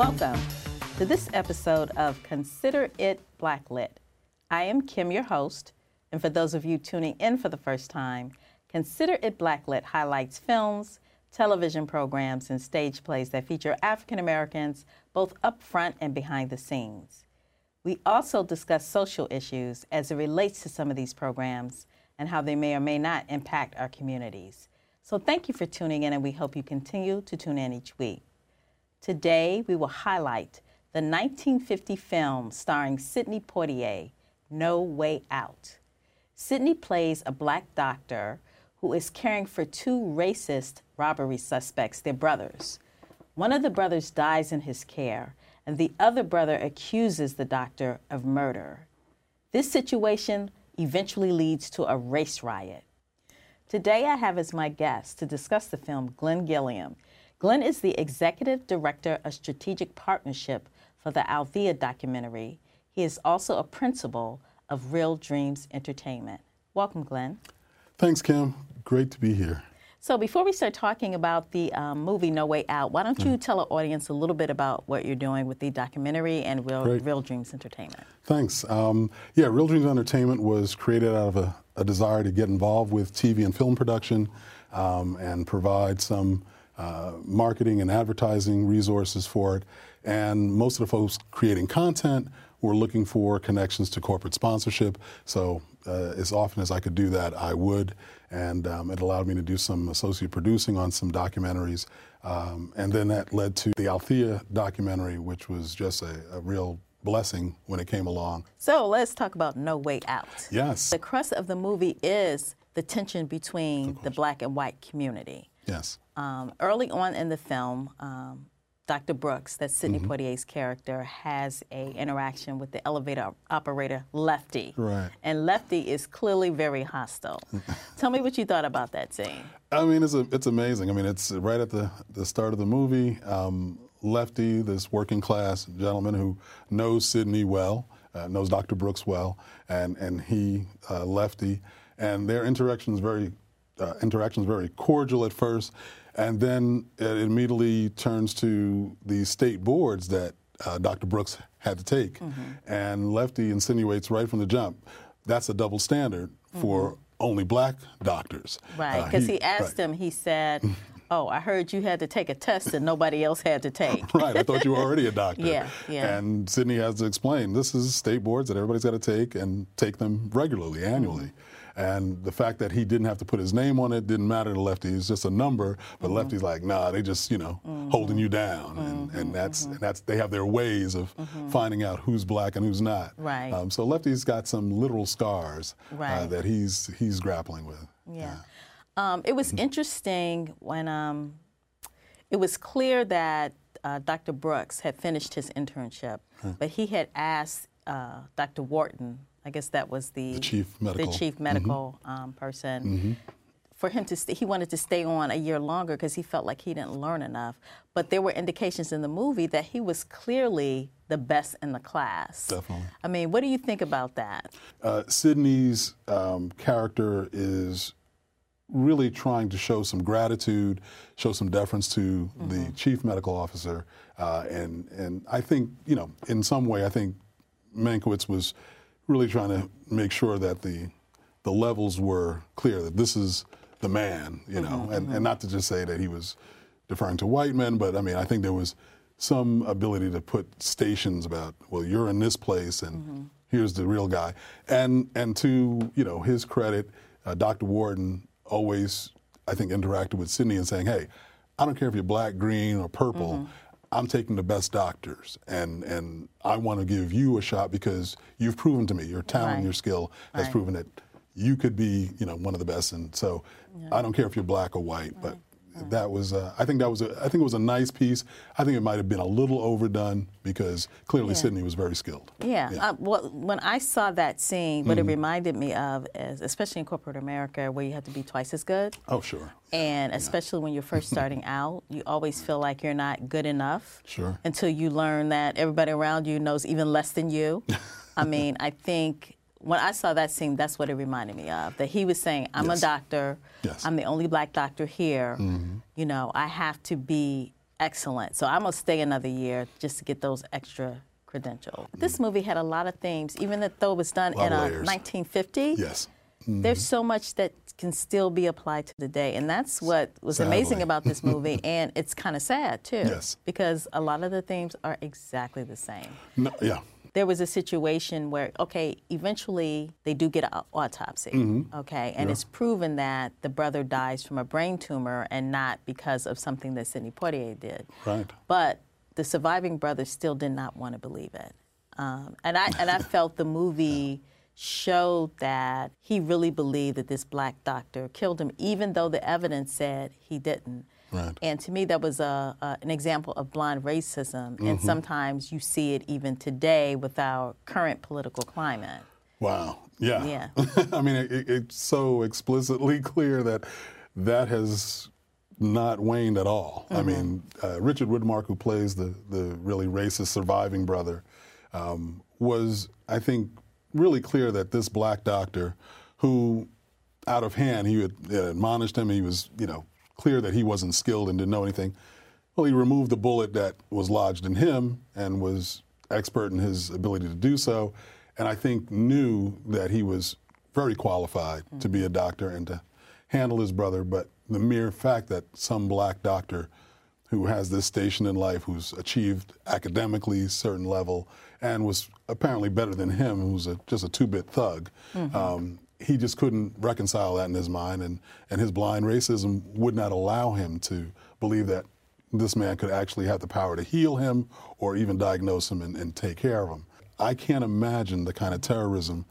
Welcome to this episode of Consider It Blacklit. I am Kim, your host, and for those of you tuning in for the first time, Consider It Blacklit highlights films, television programs, and stage plays that feature African Americans both up front and behind the scenes. We also discuss social issues as it relates to some of these programs and how they may or may not impact our communities. So thank you for tuning in, and we hope you continue to tune in each week. Today, we will highlight the 1950 film starring Sidney Poitier, No Way Out. Sidney plays a black doctor who is caring for two racist robbery suspects, their brothers. One of the brothers dies in his care, and the other brother accuses the doctor of murder. This situation eventually leads to a race riot. Today, I have as my guest to discuss the film Glenn Gilliam. Glenn is the executive director of strategic partnership for the Althea documentary. He is also a principal of Real Dreams Entertainment. Welcome, Glenn. Thanks, Kim. Great to be here. So, before we start talking about the um, movie No Way Out, why don't you mm. tell our audience a little bit about what you're doing with the documentary and Real, Real Dreams Entertainment? Thanks. Um, yeah, Real Dreams Entertainment was created out of a, a, desire to get involved with TV and film production um, and provide some uh, marketing and advertising resources for it. And most of the folks creating content were looking for connections to corporate sponsorship. So, uh, as often as I could do that, I would and um, it allowed me to do some associate producing on some documentaries. Um, and then that led to the Althea documentary, which was just a, a, real blessing when it came along. So let's talk about No Way Out. Yes. The crux of the movie is the tension between the black and white community. Yes. Um, early on in the film, um, Dr. Brooks, that Sidney mm-hmm. Poitier's character, has a interaction with the elevator operator Lefty. Right. And Lefty is clearly very hostile. Tell me what you thought about that scene. I mean, it's a, it's amazing. I mean, it's right at the the start of the movie. Um, Lefty, this working class gentleman who knows Sidney well, uh, knows Dr. Brooks well, and and he uh, Lefty, and their interaction is very uh, interaction is very cordial at first and then it immediately turns to the state boards that uh, Dr. Brooks had to take. Mm-hmm. And Lefty insinuates right from the jump that's a double standard for mm-hmm. only black doctors. Right, because uh, he, he, asked right. him, he said, Oh, I heard you had to take a test that nobody else had to take. right, I thought you were already a doctor. yeah, yeah. And Sidney has to explain this is state boards that everybody's got to take and take them regularly, annually. Mm-hmm. And the fact that he didn't have to put his name on it didn't matter to Lefty. It's just a number. But mm-hmm. Lefty's like, nah, they just, you know, mm-hmm. holding you down. And, and mm-hmm. that's and that's they have their ways of mm-hmm. finding out who's black and who's not. Right. Um, so Lefty's got some literal scars uh, right. uh, that he's he's grappling with. Yeah. yeah. Um, it was mm-hmm. interesting when um, it was clear that uh, Dr. Brooks had finished his internship, huh. but he had asked uh, Dr. Wharton I guess that was the, the chief medical, the chief medical mm-hmm. um, person. Mm-hmm. For him to, st- he wanted to stay on a year longer because he felt like he didn't learn enough. But there were indications in the movie that he was clearly the best in the class. Definitely. I mean, what do you think about that? Uh, Sidney's um, character is really trying to show some gratitude, show some deference to mm-hmm. the chief medical officer, uh, and and I think you know, in some way, I think Mankiewicz was really trying to make sure that the the levels were clear that this is the man, you know, mm-hmm, and, mm-hmm. and not to just say that he was deferring to white men, but I mean, I think there was some ability to put stations about, well, you're in this place and mm-hmm. here's the real guy. And, and to, you know, his credit, uh, Dr. Wharton always, I think, interacted with Sidney and saying, hey, I don't care if you're black, green, or purple. Mm-hmm. I'm taking the best doctors, and and I want to give you a shot because you've proven to me your talent, right. your skill has right. proven that you could be, you know, one of the best. And so, yeah. I don't care if you're black or white, right. but that was uh, I think that was a, I think it was a nice piece. I think it might have been a little overdone because clearly yeah. Sidney was very skilled. Yeah. yeah. Uh, well, when I saw that scene, what mm-hmm. it reminded me of is especially in corporate America where you have to be twice as good. Oh, sure. And especially yeah. when you're first starting out, you always feel like you're not good enough. Sure. Until you learn that everybody around you knows even less than you. I mean, I think when I saw that scene, that's what it reminded me of. That he was saying, "I'm yes. a doctor. Yes. I'm the only black doctor here. Mm-hmm. You know, I have to be excellent. So I'm gonna stay another year just to get those extra credentials. This movie had a lot of themes, even though it was done in of uh, layers. 1950. Yes. There's so much that can still be applied to today, and that's what was amazing about this movie. and it's kind of sad too, Yes. because a lot of the themes are exactly the same. No, yeah. There was a situation where, okay, eventually they do get an autopsy, Mm-hmm. okay, and it's proven that the brother dies from a brain tumor and not because of something that Sidney Poitier did. Right. But the surviving brother still did not want to believe it, um, and I and I felt the movie showed that he really believed that this black doctor killed him, even though the evidence said he didn't. Right. And to me, that was a, a, an example of blind racism, Mm-hmm. and sometimes you see it even today with our current political climate. Wow. Yeah. Yeah. I mean, it, it- it's so explicitly clear that that has not waned at all. I mean, uh, Richard Widmark, who plays the, the really racist surviving brother, um, was, I think, really clear that this black doctor, who out of hand, he had, had admonished him, he was, you know, clear that he wasn't skilled and didn't know anything. Well, he removed the bullet that was lodged in him and was expert in his ability to do so, and I think knew that he was very qualified to be a doctor and to handle his brother. But the mere fact that some black doctor who has this station in life, who's achieved academically a certain level, and was apparently better than him, who's a, just a two-bit thug. Um, he just couldn't reconcile that in his mind, and, and his blind racism would not allow him to believe that this man could actually have the power to heal him or even diagnose him and, and take care of him. I can't imagine the kind of terrorism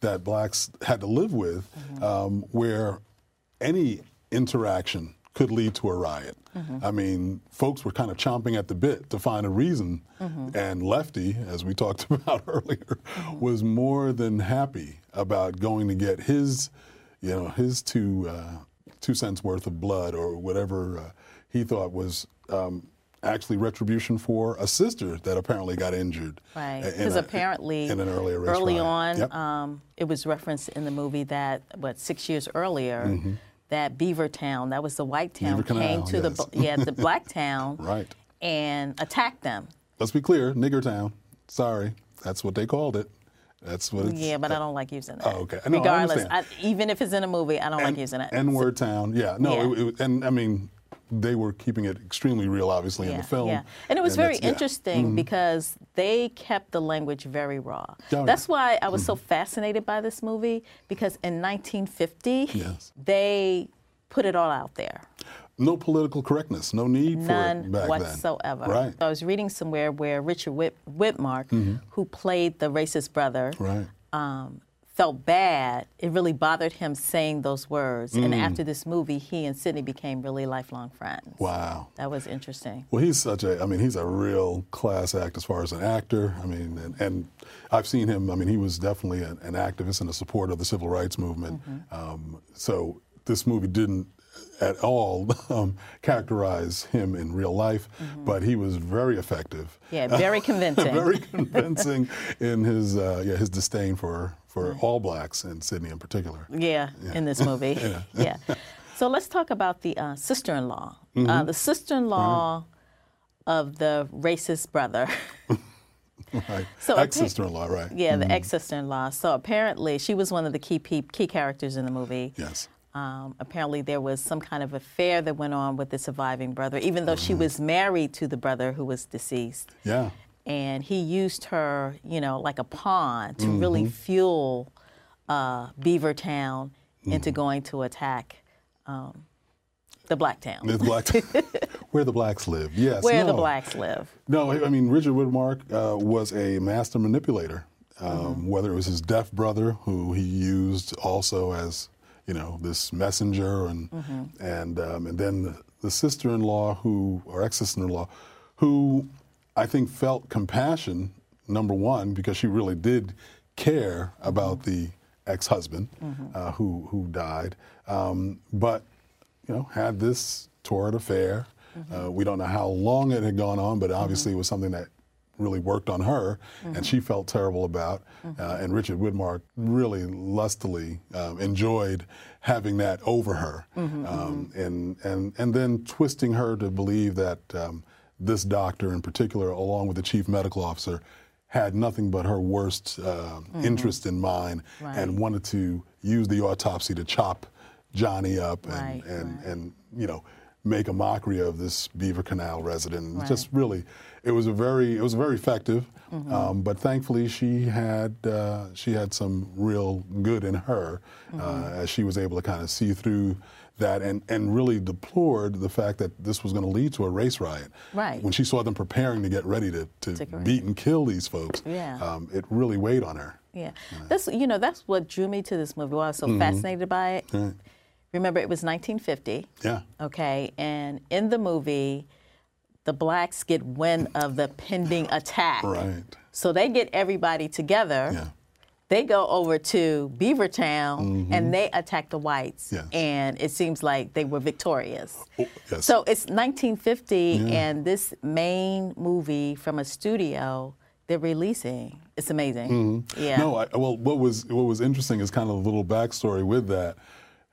that blacks had to live with, um, where any interaction could lead to a riot. I mean, folks were kind of chomping at the bit to find a reason, and Lefty, as we talked about earlier, was more than happy about going to get his, you know, his two uh, two cents worth of blood or whatever uh, he thought was. Um, Actually, retribution for a sister that apparently got injured. Right. Because apparently, in an earlier race early riot. on, Yep. um, it was referenced in the movie that, what, six years earlier, that Beaver Town, that was the white town. Beaver came Canal, to the, yes. bu- yeah, the black town Right. and attacked them. Let's be clear, Nigger Town. Sorry, that's what they called it. That's what it's. Yeah, but I don't like using that. Oh, okay. No, I Regardless, even if it's in a movie, I don't like using it. N-word town. Yeah. No. Yeah. It, it, and I mean, they were keeping it extremely real, obviously, in the film. Yeah. And it was very that's- yeah. Mm-hmm. interesting because they kept the language very raw. yeah. That's why I was Mm-hmm. so fascinated by this movie because in 1950, Yes. they put it all out there. No political correctness. No need for None it back whatsoever. then. Right. I was reading somewhere where Richard Whit- Widmark, who played the racist brother, Right. um, felt bad. It really bothered him saying those words. Mm. And after this movie, he and Sidney became really lifelong friends. Wow. That was interesting. Well, he's such a, I mean, he's a real class act as far as an actor. I mean, and, and I've seen him, I mean, he was definitely an, an activist and a supporter of the civil rights movement. Um, so this movie didn't at all um, characterize him in real life, but he was very effective. Yeah, very convincing. very convincing in his, uh, yeah, his disdain for, for all blacks and Sidney in particular. Yeah, in this movie. yeah. So let's talk about the uh, sister-in-law. Mm-hmm. Uh, the sister-in-law of the racist brother. Right. So Ex sister in law, right? yeah, the ex-sister-in-law. So apparently, she was one of the key pe- key characters in the movie. Yes. Um, apparently, there was some kind of affair that went on with the surviving brother, even though Mm-hmm. she was married to the brother who was deceased. Yeah. And he used her, you know, like a pawn to Mm-hmm. really fuel uh, Beaver Town into Mm-hmm. going to attack um, the Black Town, The black, where the blacks live. Yes. where the blacks live. No, I mean Richard Widmark uh, was a master manipulator. Um, Mm-hmm. Whether it was his deaf brother, who he used also as you know this messenger, and Mm-hmm. and um, and then the, the sister-in-law who or ex-sister-in-law, who I think felt compassion. Number one, because she really did care about Mm-hmm. the ex-husband uh, who who died, um, but you know had this torrid affair. Uh, we don't know how long it had gone on, but obviously it was something that really worked on her, and she felt terrible about. Uh, and Richard Widmark really lustily um, enjoyed having that over her, um, and and and then twisting her to believe that um, this doctor, in particular, along with the chief medical officer, had nothing but her worst uh, interest in mind, Right. and wanted to use the autopsy to chop Johnny up and Right, and, right. and you know make a mockery of this Beaver Canal resident. Right. Just really, it was a very it was very effective. Mm-hmm. Um, but thankfully, she had uh, she had some real good in her uh, Mm-hmm. as she was able to kind of see through that and, and really deplored the fact that this was going to lead to a race riot. Right. When she saw them preparing to get ready to, to To beat and kill these folks, Yeah. um, it really weighed on her. Yeah, that's you know that's what drew me to this movie. Why I was so fascinated by it. Right. Remember, it was 1950. Yeah. Okay, and in the movie, the blacks get wind of the pending attack. Right. So they get everybody together. Yeah. They go over to Beavertown and they attack the whites. Yes. And it seems like they were victorious. Oh, yes. So it's 1950, and this main movie from a studio they're releasing. It's amazing. Yeah. Mm-hmm. No, I, well, what was what was interesting is kind of a little backstory with that.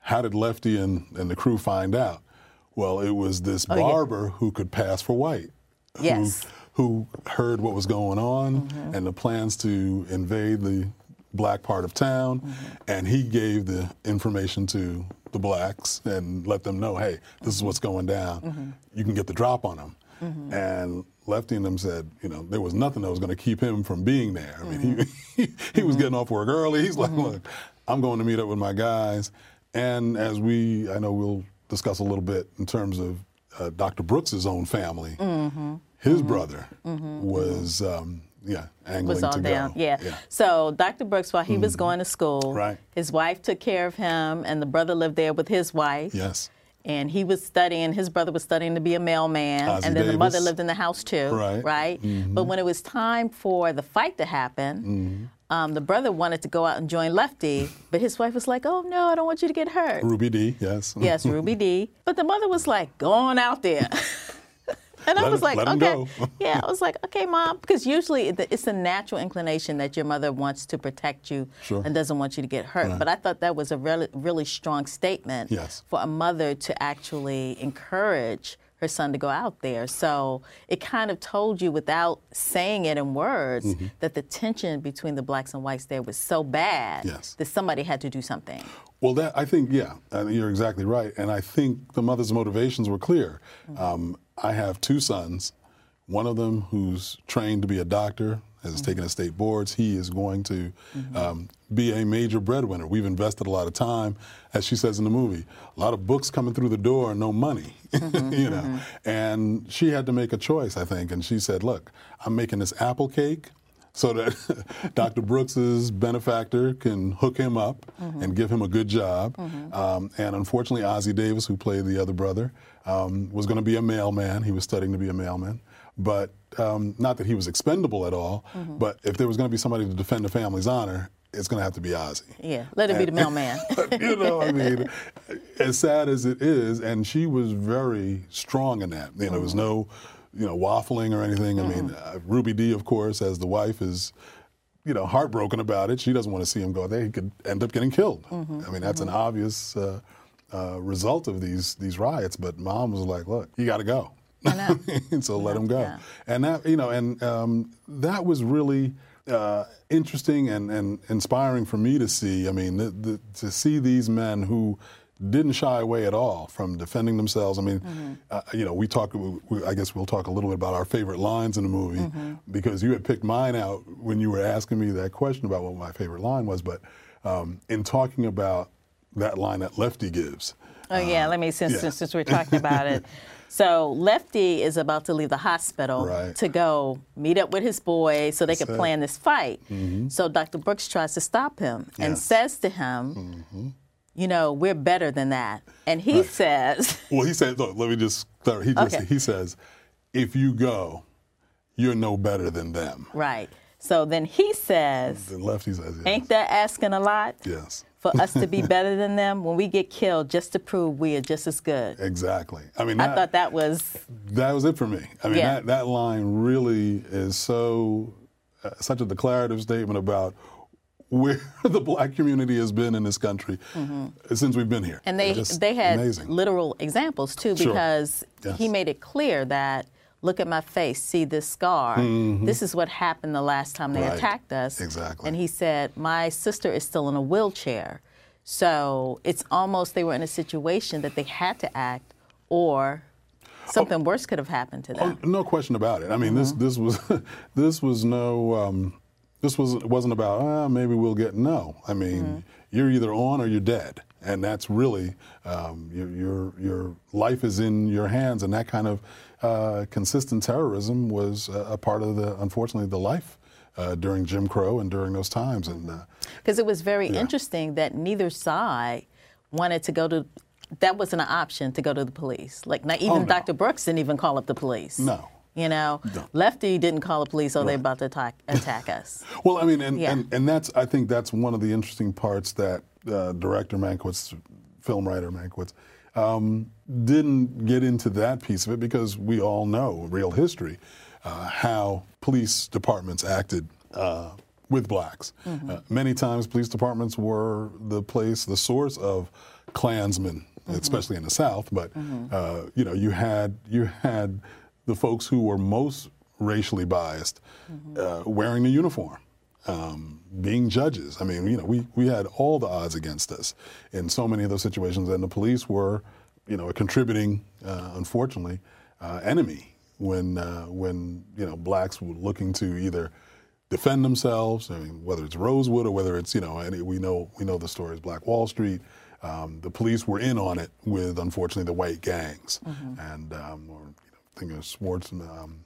How did Lefty and, and the crew find out? Well, it was this Oh, yeah. barber who could pass for white. who- Yes. Who, heard what was going on Mm-hmm. and the plans to invade the black part of town, Mm-hmm. and he gave the information to the blacks and let them know, hey, this is what's going down. Mm-hmm. You can get the drop on him. And Lefty and them said, you know, there was nothing that was going to keep him from being there. I mean, he, he was getting off work early. He's like, look, I'm going to meet up with my guys. And as we, I know we'll discuss a little bit in terms of uh, Dr. Brooks's own family, his brother was, um, yeah, angling was to down. go. Yeah. So Dr. Brooks, while he was going to school, Mm-hmm. Right. his wife took care of him, and the brother lived there with his wife. Yes. And he was studying, his brother was studying to be a mailman. Ossie and then the mother lived in the house too. Right. Right? Mm-hmm. But when it was time for the fight to happen, um, the brother wanted to go out and join Lefty, but his wife was like, oh no, I don't want you to get hurt. Ruby Dee, yes. yes, Ruby Dee. But the mother was like, go on out there. And I Let was like, okay. yeah, I was like, okay, mom, because usually it's a natural inclination that your mother wants to protect you Sure. and doesn't want you to get hurt. But I thought that was a really, really strong statement Yes. for a mother to actually encourage her son to go out there. So it kind of told you without saying it in words Mm-hmm. that the tension between the blacks and whites there was so bad Yes. that somebody had to do something. Well, that I think, yeah, uh, you're exactly right, and I think the mother's motivations were clear. Um, I have two sons. One of them who's trained to be a doctor, has taken his state boards. He is going to um, be a major breadwinner. We've invested a lot of time, as she says in the movie, a lot of books coming through the door no money, you know. And she had to make a choice, I think, and she said, "Look, I'm making this apple cake." so that Dr. Brooks's benefactor can hook him up and give him a good job. Um, and unfortunately, Ossie Davis, who played the other brother, um, was going to be a mailman. He was studying to be a mailman. But um, not that he was expendable at all, but if there was going to be somebody to defend the family's honor, it's going to have to be Ossie. Yeah, let him be the mailman. you know, I mean, as sad as it is, and she was very strong in that. You know, there was no, you know, waffling or anything. I mean, uh, Ruby Dee, of course, as the wife, is, you know, heartbroken about it. She doesn't want to see him go there. He could end up getting killed. I mean, that's an obvious uh, uh, result of these these riots. But mom was like, "Look, you got to go." so let him go. yeah. And that, you know, and um, that was really uh, interesting and, and inspiring for me to see. I mean, the, the, to see these men who didn't shy away at all from defending themselves. I mean, uh, you know, we talk. We, I guess we'll talk a little bit about our favorite lines in the movie because you had picked mine out when you were asking me that question about what my favorite line was. But um, in talking about that line that Lefty gives. Oh yeah, let me since yeah. since, since we're talking about it. So Lefty is about to leave the hospital Right. to go meet up with his boys so they could it. plan this fight. Mm-hmm. So Dr. Brooks tries to stop him and Yes. says to him, mm-hmm. "You know, we're better than that." And he says, Well, he said, look, let me just clarify. He, just, Okay. he says, if you go, you're no better than them. "Right." So then he says, The lefty says, yes. "Ain't that asking a lot?" Yes. for us to be better than them when we get killed just to prove we are just as good. Exactly. I mean, I that, thought that was that was it for me. I mean, Yeah. that, that line really is so uh, such a declarative statement about where the black community has been in this country since we've been here. Mm-hmm. And they they had amazing. literal examples too, Sure. because Yes. he made it clear that look at my face, see this scar. This is what happened the last time they Mm-hmm. Right. attacked us. Exactly. And he said, my sister is still in a wheelchair, so it's almost they were in a situation that they had to act, or something worse could have happened to them. Oh, no question about it. I mean, this this was this was no um, this was wasn't about ah, maybe we'll get no. I mean, you're either on or you're dead, and that's really um, your, your your life is in your hands, and that kind of uh, consistent terrorism was a, a part of the unfortunately the life. Uh, during Jim Crow and during those times, and uh, Because it was very interesting that neither side wanted to go to. That wasn't an option to go to the police. Like not even Oh, no. Dr. Brooks didn't even call up the police. No. You know, Lefty didn't call the police. Oh, they're about to attack, attack us. Well, I mean, and, Yeah. and, and that's I think that's one of the interesting parts that uh, director Mankiewicz, film writer Mankiewicz, um, didn't get into that piece of it because we all know real history uh, how police departments acted. Uh, with blacks, uh, many times police departments were the place, the source of Klansmen, especially in the South. But uh, you know, you had you had the folks who were most racially biased uh, wearing the uniform, um, being judges. I mean, you know, we, we had all the odds against us in so many of those situations, and the police were, you know, a contributing, uh, unfortunately, uh, enemy when uh, when you know blacks were looking to either defend themselves. I mean, whether it's Rosewood or whether it's you know, any, we know we know the stories Black Wall Street. Um, the police were in on it with, unfortunately, the white gangs, and um, or, you know, think of Swartz and um,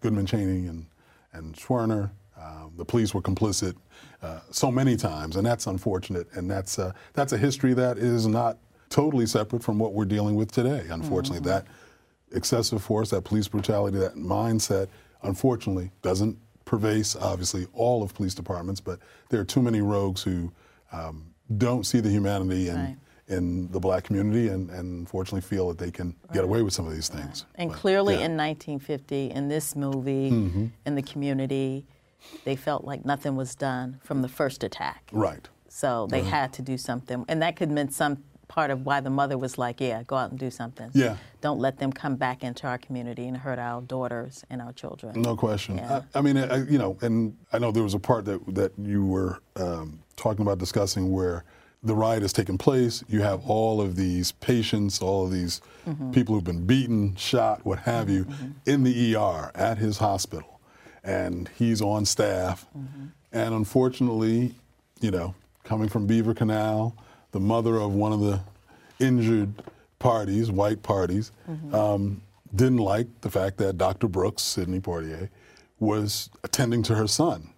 Goodman Chaney and and Schwerner. Um, the police were complicit uh, so many times, and that's unfortunate. And that's uh, that's a history that is not totally separate from what we're dealing with today. Unfortunately, that excessive force, that police brutality, that mindset, unfortunately, doesn't pervade obviously all of police departments. But there are too many rogues who um, don't see the humanity in Right. in the black community, and, and unfortunately feel that they can get away with some of these things. And But, clearly yeah. in 1950, in this movie, Mm-hmm. in the community, they felt like nothing was done from the first attack. right. So they had to do something. And that could mean some part of why the mother was like, yeah, go out and do something. Yeah. Don't let them come back into our community and hurt our daughters and our children. No question. Yeah. I, I mean, I, you know, and I know there was a part that that you were um, talking about discussing where the riot has taken place. You have all of these patients, all of these Mm-hmm. people who've been beaten, shot, what have you, in the ER at his hospital, and he's on staff. Mm-hmm. And unfortunately, you know, coming from Beaver Canal, the mother of one of the injured parties, white parties, um, didn't like the fact that Dr. Brooks, Sidney Poitier, was attending to her son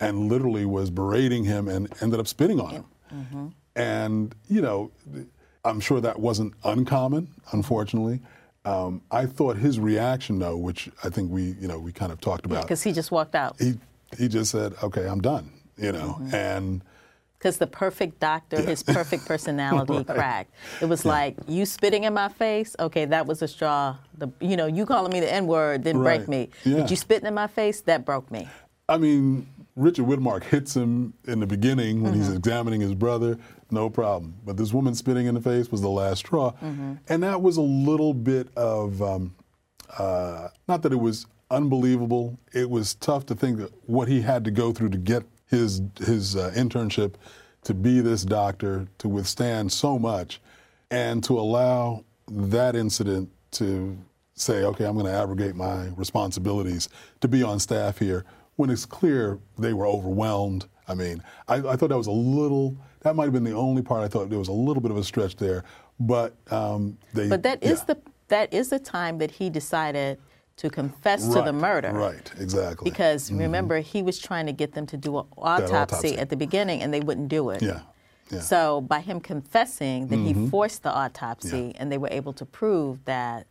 and literally was berating him and ended up spitting on him. And, you know, I'm sure that wasn't uncommon, unfortunately. Um, I thought his reaction, though, which I think we, you know, we kind of talked about, Because he just walked out. he, he just said, okay, I'm done, you know, Mm-hmm. and Because the perfect doctor, his perfect personality cracked. It was like you spitting in my face. Okay, that was a straw. The you know you calling me the N word didn't break me. Yeah. But you spitting in my face that broke me. I mean, Richard Widmark hits him in the beginning when Mm-hmm. he's examining his brother, no problem. But this woman spitting in the face was the last straw. Mm-hmm. And that was a little bit of, um, uh, not that it was unbelievable, it was tough to think that what he had to go through to get his, his uh, internship, to be this doctor, to withstand so much, and to allow that incident to say, okay, I'm going to abrogate my responsibilities to be on staff here when it's clear they were overwhelmed. I mean, I, I thought that was a little, that might have been the only part I thought there was a little bit of a stretch there. But um, they. But that is yeah. the that is the time that he decided to confess to the murder. Right, exactly. Because remember, he was trying to get them to do an autopsy, autopsy. at the beginning, and they wouldn't do it. Yeah, yeah. Mm-hmm. So by him confessing, then he forced the autopsy, and they were able to prove that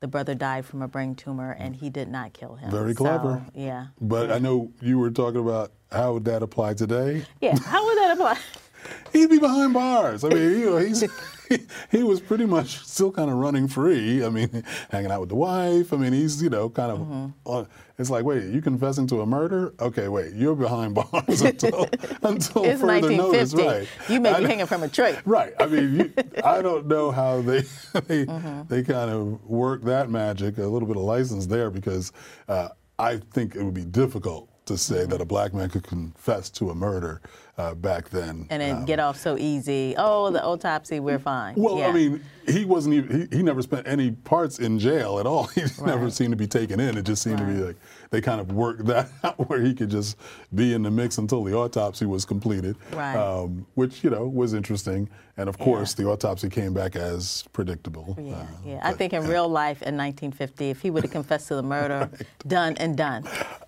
the brother died from a brain tumor, and he did not kill him. Very So, clever. yeah. But I know you were talking about how would that apply today? Yeah. How would that apply? he'd be behind bars. I mean, you know, he's he, he was pretty much still kind of running free. I mean, hanging out with the wife. I mean, he's you know kind of. Uh, it's like, wait, you confessing to a murder? Okay, wait, you're behind bars until until It's further 1950. notice, right? You may be know- hanging from a tree. Right. I mean, you, I don't know how they they, they kind of work that magic. A little bit of license there because uh, I think it would be difficult to say that a black man could confess to a murder uh, back then. And then Um, get off so easy. Oh, the autopsy, we're fine. well, yeah. I mean, he wasn't even, he, he never spent any parts in jail at all. He never seemed to be taken in. It just seemed to be like they kind of worked that out where he could just be in the mix until the autopsy was completed. Right. Um, which, you know, was interesting. And of course, the autopsy came back as predictable. Yeah, Uh, yeah. I think in uh, real life in 1950, if he would have confessed to the murder, done and done.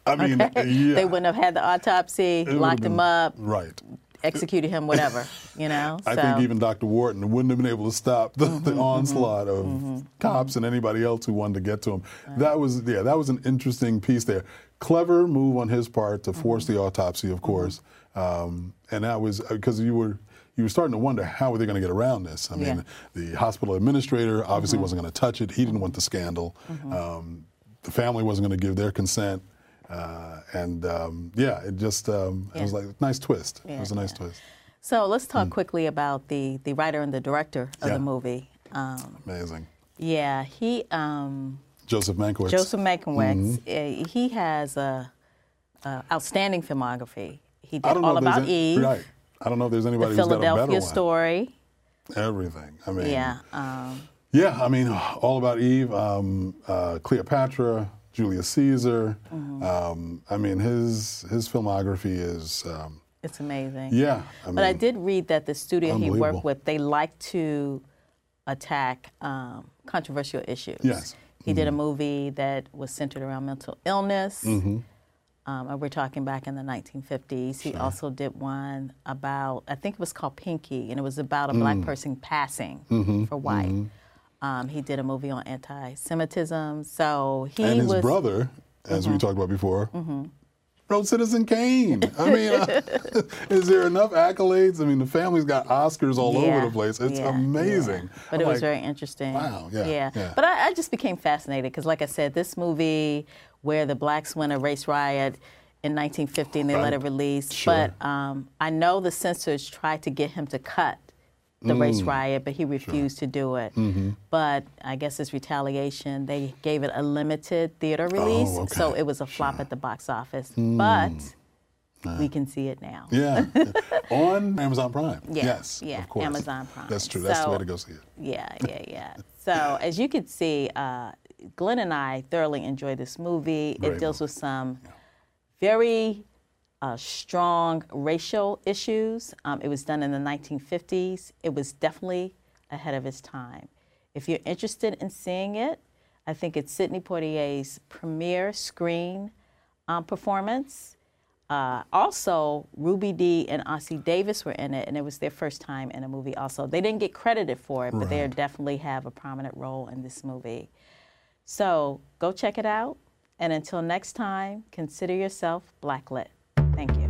I mean, yeah. They wouldn't have had the autopsy, It locked him up, Right. executed him, whatever. You know. I so, think even Dr. Wharton wouldn't have been able to stop the, Mm-hmm, the onslaught of cops and anybody else who wanted to get to him. That was yeah, that was an interesting piece there. Clever move on his part to force Mm-hmm. the autopsy, of course, um, and that was because you were. You were starting to wonder how were they going to get around this. I mean, Yeah. the hospital administrator obviously Mm-hmm. wasn't going to touch it. He didn't want the scandal. Um, the family wasn't going to give their consent. Uh, and um, yeah, it just um, it was like a nice twist. Yeah, it was a nice yeah. twist. So let's talk quickly about the the writer and the director of Yeah. the movie. Um, Amazing. yeah, he um, Joseph Mankiewicz. Joseph Mankiewicz. Mm-hmm. uh, he has a, a outstanding filmography. He did I don't know all about any- Eve, Right. I don't know if there's anybody who's got a better Philadelphia one. Story. Everything. I mean. Yeah. Um, Yeah. I mean, all about Eve, um, uh, Cleopatra, Julius Caesar. Mm-hmm. Um, I mean, his his filmography is. Um, it's amazing. yeah. I mean, But I did read that the studio he worked with, they like to attack um, controversial issues. Yes. Mm-hmm. He did a movie that was centered around mental illness. Mm-hmm. Um, and we're talking back in the 1950s. He also did one about, I think it was called Pinky, and it was about a Mm. black person passing Mm-hmm. for white. Um, he did a movie on anti-Semitism. So he and his was Mm-hmm. brother, as we talked about before, wrote Citizen Kane. I mean, uh, is there enough accolades? I mean, the family's got Oscars all over the place. It's yeah, amazing. yeah. But I'm it was like, very interesting. wow, yeah, yeah. But I, I just became fascinated because, like I said, this movie where the blacks win a race riot in 1950 and they let it release. Sure. But um, I know the censors tried to get him to cut the Mm. race riot, but he refused to do it. Mm-hmm. But I guess as retaliation, they gave it a limited theater release, Oh, okay. so it was a flop at the box office. But we can see it now. Yeah, on Amazon Prime. Yeah, yes, yeah, of course. Amazon Prime. That's true. That's the way to go see it. Yeah, yeah, yeah. So as you can see, uh, Glenn and I thoroughly enjoyed this movie. It deals with some very uh, strong racial issues. Um, it was done in the 1950s. It was definitely ahead of its time. If you're interested in seeing it, I think it's Sidney Poitier's premiere screen um, performance. Uh, also, Ruby Dee and Ossie Davis were in it, and it was their first time in a movie. Also, they didn't get credited for it, but they definitely have a prominent role in this movie. So go check it out, and until next time, consider yourself blacklit. Thank you.